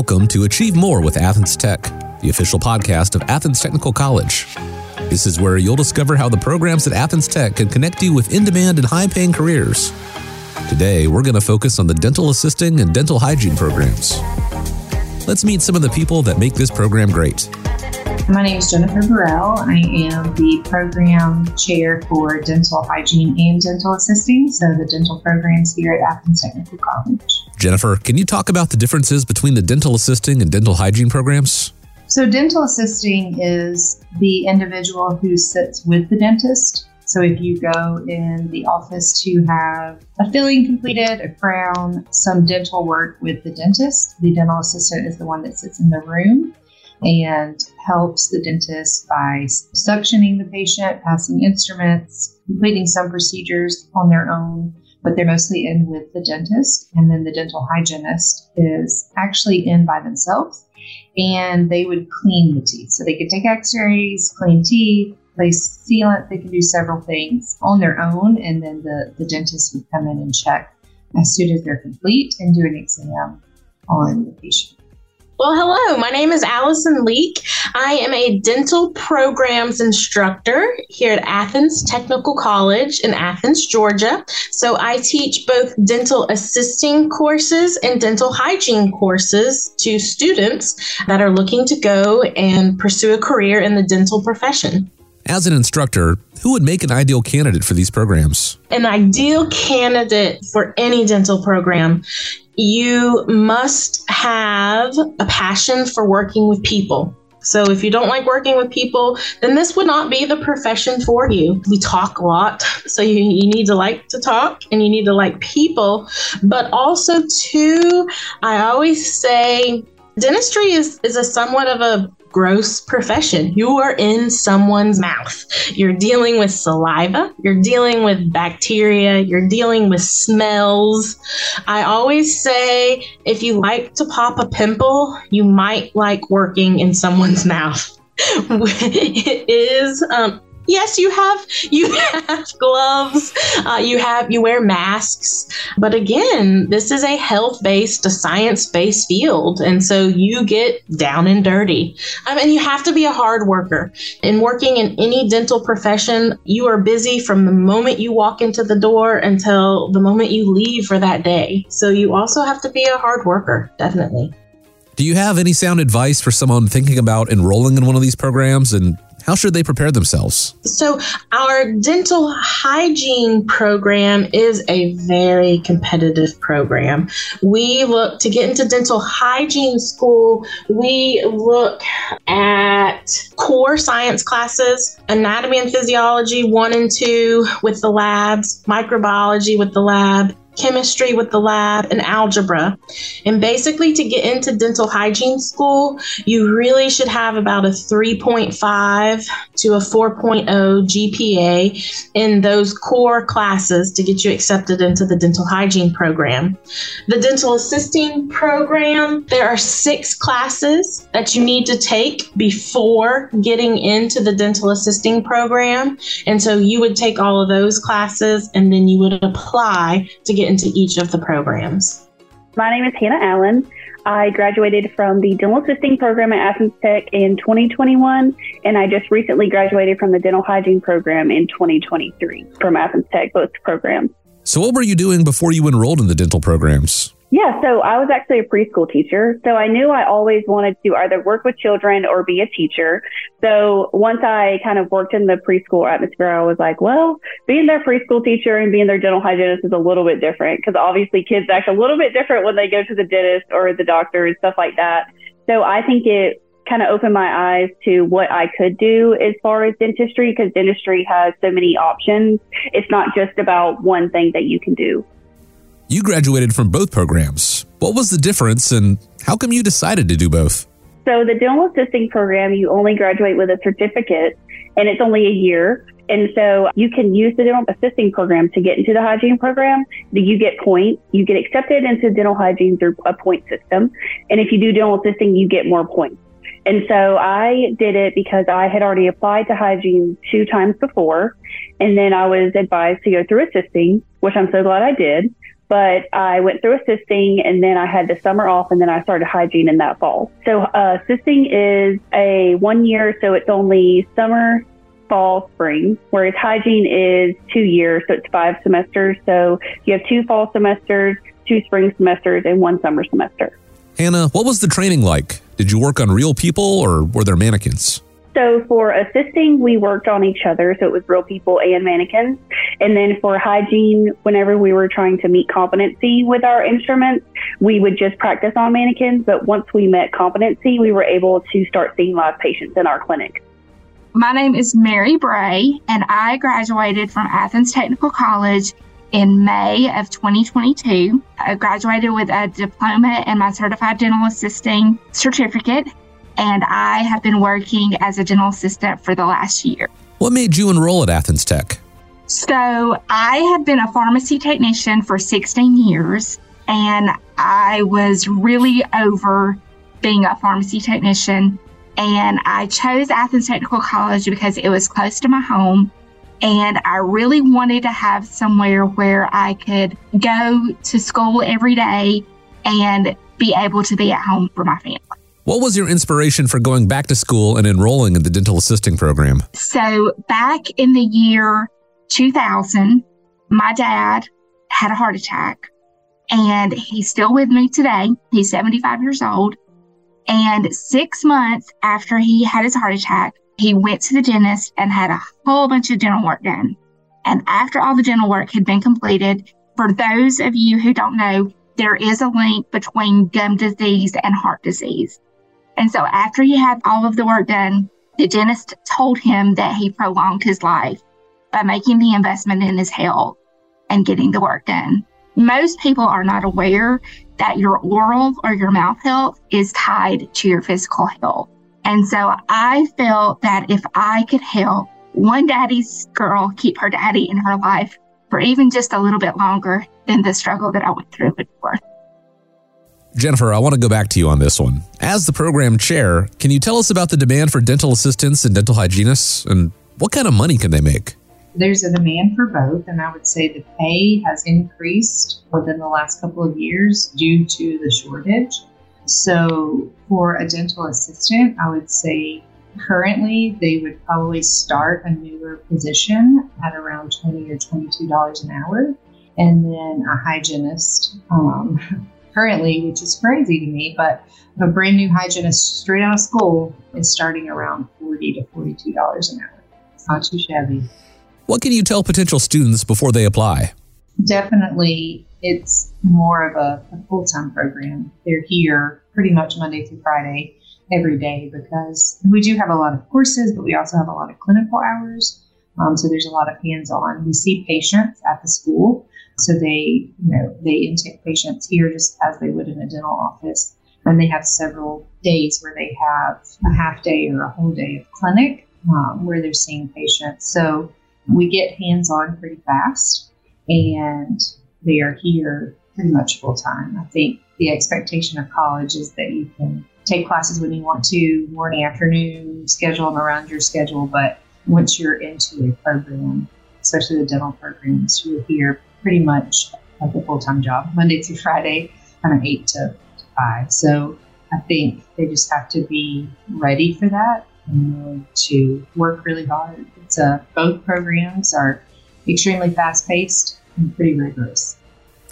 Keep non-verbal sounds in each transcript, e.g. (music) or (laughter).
Welcome to Achieve More with Athens Tech, the official podcast of Athens Technical College. This is where you'll discover how the programs at Athens Tech can connect you with in demand and high paying careers. Today, we're going to focus on the dental assisting and dental hygiene programs. Let's meet some of the people that make this program great. My name is Jennifer Burrell. I am the program chair for dental hygiene and dental assisting, so the dental programs here at Athens Technical College. Jennifer, can you talk about the differences between the dental assisting and dental hygiene programs? So, dental assisting is the individual who sits with the dentist. So, if you go in the office to have a filling completed, a crown, some dental work with the dentist, the dental assistant is the one that sits in the room and helps the dentist by suctioning the patient, passing instruments, completing some procedures on their own, but they're mostly in with the dentist. And then the dental hygienist is actually in by themselves and they would clean the teeth. So they could take x rays, clean teeth, place sealant, they can do several things on their own. And then the, the dentist would come in and check as soon as they're complete and do an exam on the patient. Well, hello. My name is Allison Leek. I am a dental programs instructor here at Athens Technical College in Athens, Georgia. So I teach both dental assisting courses and dental hygiene courses to students that are looking to go and pursue a career in the dental profession. As an instructor, who would make an ideal candidate for these programs? An ideal candidate for any dental program you must have a passion for working with people. So if you don't like working with people, then this would not be the profession for you. We talk a lot, so you, you need to like to talk and you need to like people. But also too, I always say dentistry is, is a somewhat of a gross profession. You are in someone's mouth. You're dealing with saliva, you're dealing with bacteria, you're dealing with smells. I always say if you like to pop a pimple, you might like working in someone's (laughs) mouth. (laughs) it is um, yes, you have you (laughs) have gloves, uh, you have you wear masks, but again, this is a health based, a science based field, and so you get down and dirty. I mean, you have to be a hard worker. In working in any dental profession, you are busy from the moment you walk into the door until the moment you leave for that day. So you also have to be a hard worker, definitely. Do you have any sound advice for someone thinking about enrolling in one of these programs and how should they prepare themselves? So, our dental hygiene program is a very competitive program. We look to get into dental hygiene school, we look at core science classes, anatomy and physiology 1 and 2 with the labs, microbiology with the lab, chemistry with the lab, and algebra. And basically, to get into dental hygiene school, you really should have about a 3.5 to a 4.0 GPA in those core classes to get you accepted into the dental hygiene program. The dental assisting program, there are six classes that you need to take before getting into the dental assisting program. And so you would take all of those classes and then you would apply to get into each of the programs. My name is Hannah Allen. I graduated from the dental assisting program at Athens Tech in 2021, and I just recently graduated from the dental hygiene program in 2023 from Athens Tech, both programs. So, what were you doing before you enrolled in the dental programs? Yeah, so I was actually a preschool teacher. So I knew I always wanted to either work with children or be a teacher. So once I kind of worked in the preschool atmosphere, I was like, well, being their preschool teacher and being their dental hygienist is a little bit different because obviously kids act a little bit different when they go to the dentist or the doctor and stuff like that. So I think it kind of opened my eyes to what I could do as far as dentistry because dentistry has so many options. It's not just about one thing that you can do. You graduated from both programs. What was the difference and how come you decided to do both? So, the dental assisting program, you only graduate with a certificate and it's only a year. And so you can use the dental assisting program to get into the hygiene program. You get points. You get accepted into dental hygiene through a point system. And if you do dental assisting, you get more points. And so I did it because I had already applied to hygiene two times before. And then I was advised to go through assisting, which I'm so glad I did. But I went through assisting and then I had the summer off and then I started hygiene in that fall. So uh, assisting is a one year, so it's only summer, fall, spring, whereas hygiene is two years, so it's five semesters. So you have two fall semesters, two spring semesters, and one summer semester. Hannah, what was the training like? Did you work on real people or were there mannequins? So for assisting, we worked on each other. So it was real people and mannequins. And then for hygiene, whenever we were trying to meet competency with our instruments, we would just practice on mannequins. But once we met competency, we were able to start seeing live patients in our clinic. My name is Mary Bray, and I graduated from Athens Technical College in May of 2022. I graduated with a diploma and my certified dental assisting certificate and I have been working as a dental assistant for the last year. What made you enroll at Athens Tech? So, I have been a pharmacy technician for 16 years, and I was really over being a pharmacy technician. And I chose Athens Technical College because it was close to my home. And I really wanted to have somewhere where I could go to school every day and be able to be at home for my family. What was your inspiration for going back to school and enrolling in the dental assisting program? So, back in the year 2000, my dad had a heart attack and he's still with me today. He's 75 years old. And six months after he had his heart attack, he went to the dentist and had a whole bunch of dental work done. And after all the dental work had been completed, for those of you who don't know, there is a link between gum disease and heart disease. And so after he had all of the work done, the dentist told him that he prolonged his life by making the investment in his health and getting the work done. Most people are not aware that your oral or your mouth health is tied to your physical health. And so I felt that if I could help one daddy's girl keep her daddy in her life for even just a little bit longer, then the struggle that I went through would be worth Jennifer, I want to go back to you on this one. As the program chair, can you tell us about the demand for dental assistants and dental hygienists and what kind of money can they make? There's a demand for both, and I would say the pay has increased within the last couple of years due to the shortage. So, for a dental assistant, I would say currently they would probably start a newer position at around 20 or $22 an hour. And then a hygienist, um, currently, which is crazy to me, but a brand new hygienist straight out of school is starting around 40 to $42 an hour. It's not too shabby. What can you tell potential students before they apply? Definitely, it's more of a, a full time program. They're here pretty much Monday through Friday every day because we do have a lot of courses, but we also have a lot of clinical hours. Um, so there's a lot of hands on. We see patients at the school so they, you know, they intake patients here just as they would in a dental office. And they have several days where they have a half day or a whole day of clinic um, where they're seeing patients. So we get hands on pretty fast and they are here pretty much full time. I think the expectation of college is that you can take classes when you want to, morning, afternoon, schedule them around your schedule. But once you're into a program, especially the dental programs, you're here pretty much like a full time job, Monday through Friday, kind of eight to, five. So I think they just have to be ready for that and to work really hard. It's a, both programs are extremely fast paced and pretty rigorous.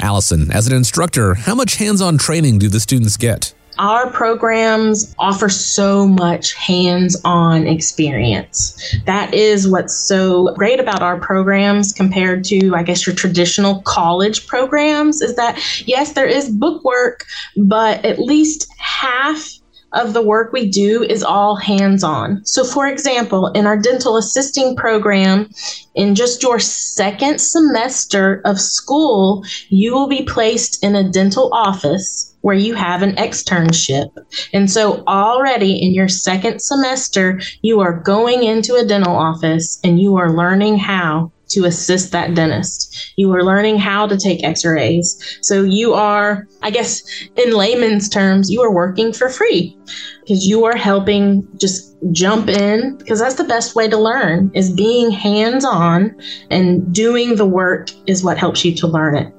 Allison, as an instructor, how much hands on training do the students get? Our programs offer so much hands on experience. That is what's so great about our programs compared to, I guess, your traditional college programs is that, yes, there is book work, but at least half of the work we do is all hands on. So, for example, in our dental assisting program, in just your second semester of school, you will be placed in a dental office where you have an externship. And so already in your second semester, you are going into a dental office and you are learning how to assist that dentist. You are learning how to take x rays. So you are, I guess, in layman's terms, you are working for free. Because you are helping just jump in because that's the best way to learn is being hands-on and doing the work is what helps you to learn it.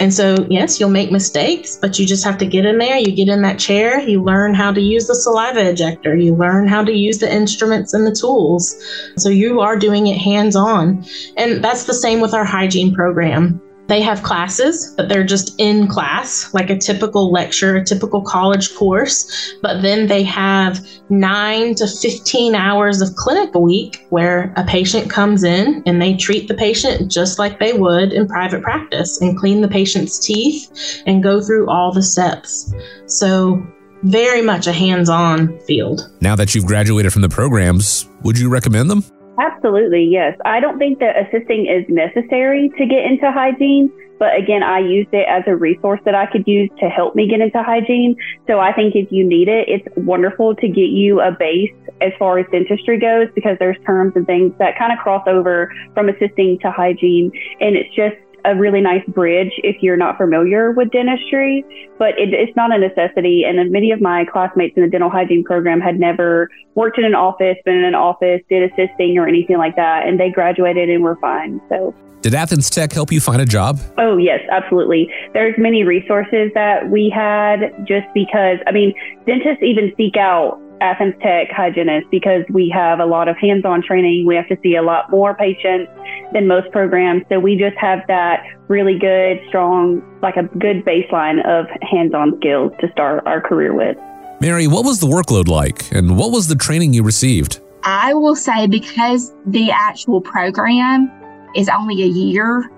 And so, yes, you'll make mistakes, but you just have to get in there, you get in that chair, you learn how to use the saliva ejector, you learn how to use the instruments and the tools. So you are doing it hands-on. And that's the same with our hygiene program. They have classes, but they're just in class, like a typical lecture, a typical college course. But then they have nine to 15 hours of clinic a week where a patient comes in and they treat the patient just like they would in private practice and clean the patient's teeth and go through all the steps. So, very much a hands on field. Now that you've graduated from the programs, would you recommend them? Absolutely, yes. I don't think that assisting is necessary to get into hygiene, but again, I used it as a resource that I could use to help me get into hygiene. So I think if you need it, it's wonderful to get you a base as far as dentistry goes because there's terms and things that kind of cross over from assisting to hygiene. And it's just a really nice bridge if you're not familiar with dentistry, but it, it's not a necessity. And many of my classmates in the dental hygiene program had never worked in an office, been in an office, did assisting or anything like that, and they graduated and were fine. So. Did Athens Tech help you find a job? Oh, yes, absolutely. There's many resources that we had just because, I mean, dentists even seek out Athens Tech hygienist because we have a lot of hands on training. We have to see a lot more patients than most programs. So we just have that really good, strong, like a good baseline of hands on skills to start our career with. Mary, what was the workload like and what was the training you received? I will say because the actual program is only a year,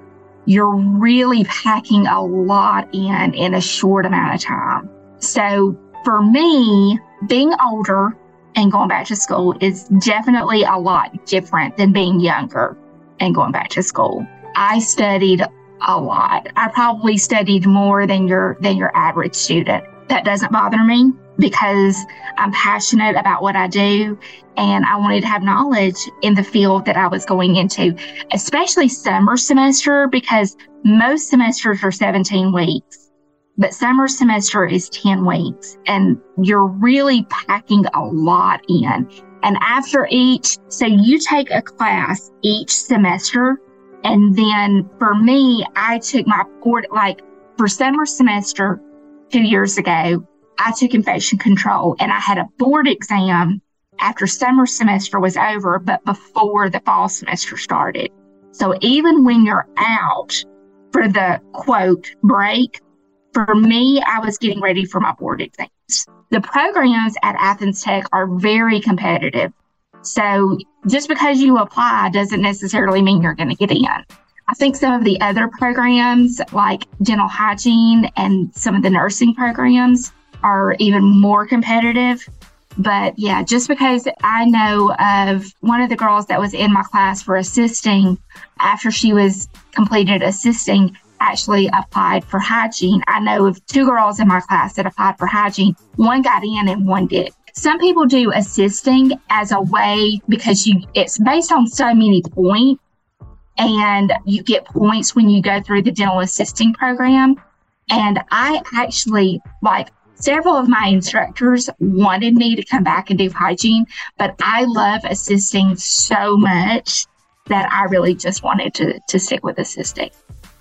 you're really packing a lot in in a short amount of time. So for me, being older and going back to school is definitely a lot different than being younger and going back to school. I studied a lot. I probably studied more than your than your average student. That doesn't bother me because I'm passionate about what I do and I wanted to have knowledge in the field that I was going into, especially summer semester because most semesters are 17 weeks but summer semester is 10 weeks and you're really packing a lot in. And after each, so you take a class each semester. And then for me, I took my board, like for summer semester two years ago, I took infection control and I had a board exam after summer semester was over, but before the fall semester started. So even when you're out for the quote break, for me, I was getting ready for my board exams. The programs at Athens Tech are very competitive. So just because you apply doesn't necessarily mean you're going to get in. I think some of the other programs like dental hygiene and some of the nursing programs are even more competitive. But yeah, just because I know of one of the girls that was in my class for assisting after she was completed assisting, actually applied for hygiene. I know of two girls in my class that applied for hygiene. One got in and one did. Some people do assisting as a way because you it's based on so many points and you get points when you go through the dental assisting program. And I actually like several of my instructors wanted me to come back and do hygiene, but I love assisting so much that I really just wanted to, to stick with assisting.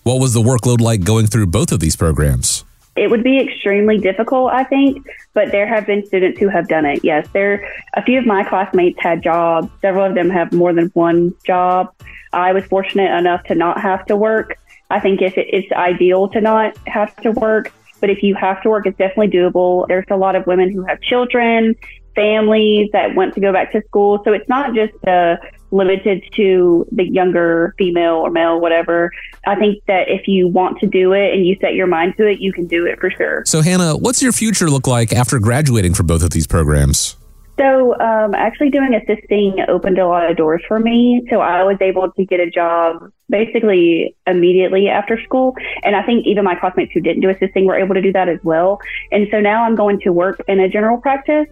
What was the workload like going through both of these programs? It would be extremely difficult, I think, but there have been students who have done it. Yes, there a few of my classmates had jobs. Several of them have more than one job. I was fortunate enough to not have to work. I think if it, it's ideal to not have to work, but if you have to work, it's definitely doable. There's a lot of women who have children, families that want to go back to school. So it's not just a limited to the younger female or male, whatever. I think that if you want to do it and you set your mind to it, you can do it for sure. So, Hannah, what's your future look like after graduating from both of these programs? So, um, actually, doing assisting opened a lot of doors for me. So, I was able to get a job basically immediately after school. And I think even my classmates who didn't do assisting were able to do that as well. And so now I'm going to work in a general practice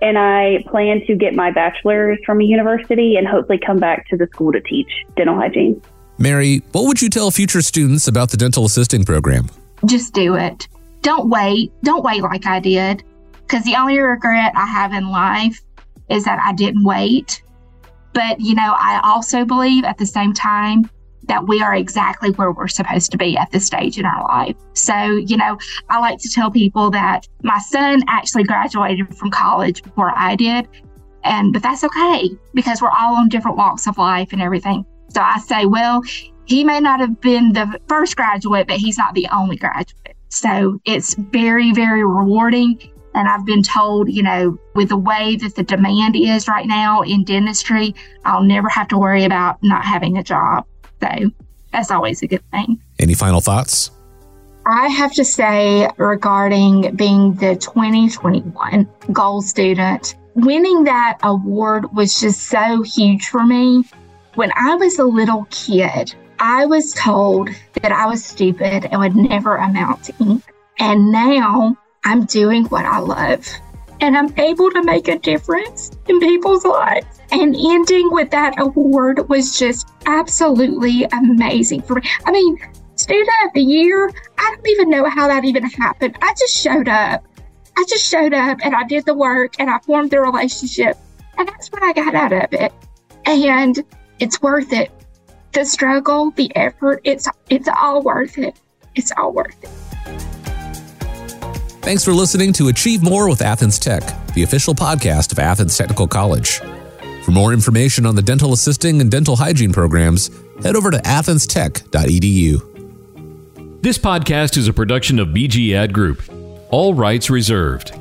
and I plan to get my bachelor's from a university and hopefully come back to the school to teach dental hygiene. Mary, what would you tell future students about the dental assisting program? Just do it. Don't wait. Don't wait like I did. Because the only regret I have in life is that I didn't wait. But, you know, I also believe at the same time that we are exactly where we're supposed to be at this stage in our life. So, you know, I like to tell people that my son actually graduated from college before I did. And, but that's okay because we're all on different walks of life and everything. So I say, well, he may not have been the first graduate, but he's not the only graduate. So it's very, very rewarding. And I've been told, you know, with the way that the demand is right now in dentistry, I'll never have to worry about not having a job. So that's always a good thing. Any final thoughts? I have to say, regarding being the 2021 GOAL student, winning that award was just so huge for me. When I was a little kid, I was told that I was stupid and would never amount to anything. And now I'm doing what I love and I'm able to make a difference in people's lives. And ending with that award was just absolutely amazing for me. I mean, student of the year, I don't even know how that even happened. I just showed up. I just showed up and I did the work and I formed the relationship. And that's what I got out of it. And it's worth it. The struggle, the effort, it's it's all worth it. It's all worth it. Thanks for listening to Achieve More with Athens Tech, the official podcast of Athens Technical College. For more information on the dental assisting and dental hygiene programs, head over to athenstech.edu. This podcast is a production of BG Ad Group. All rights reserved.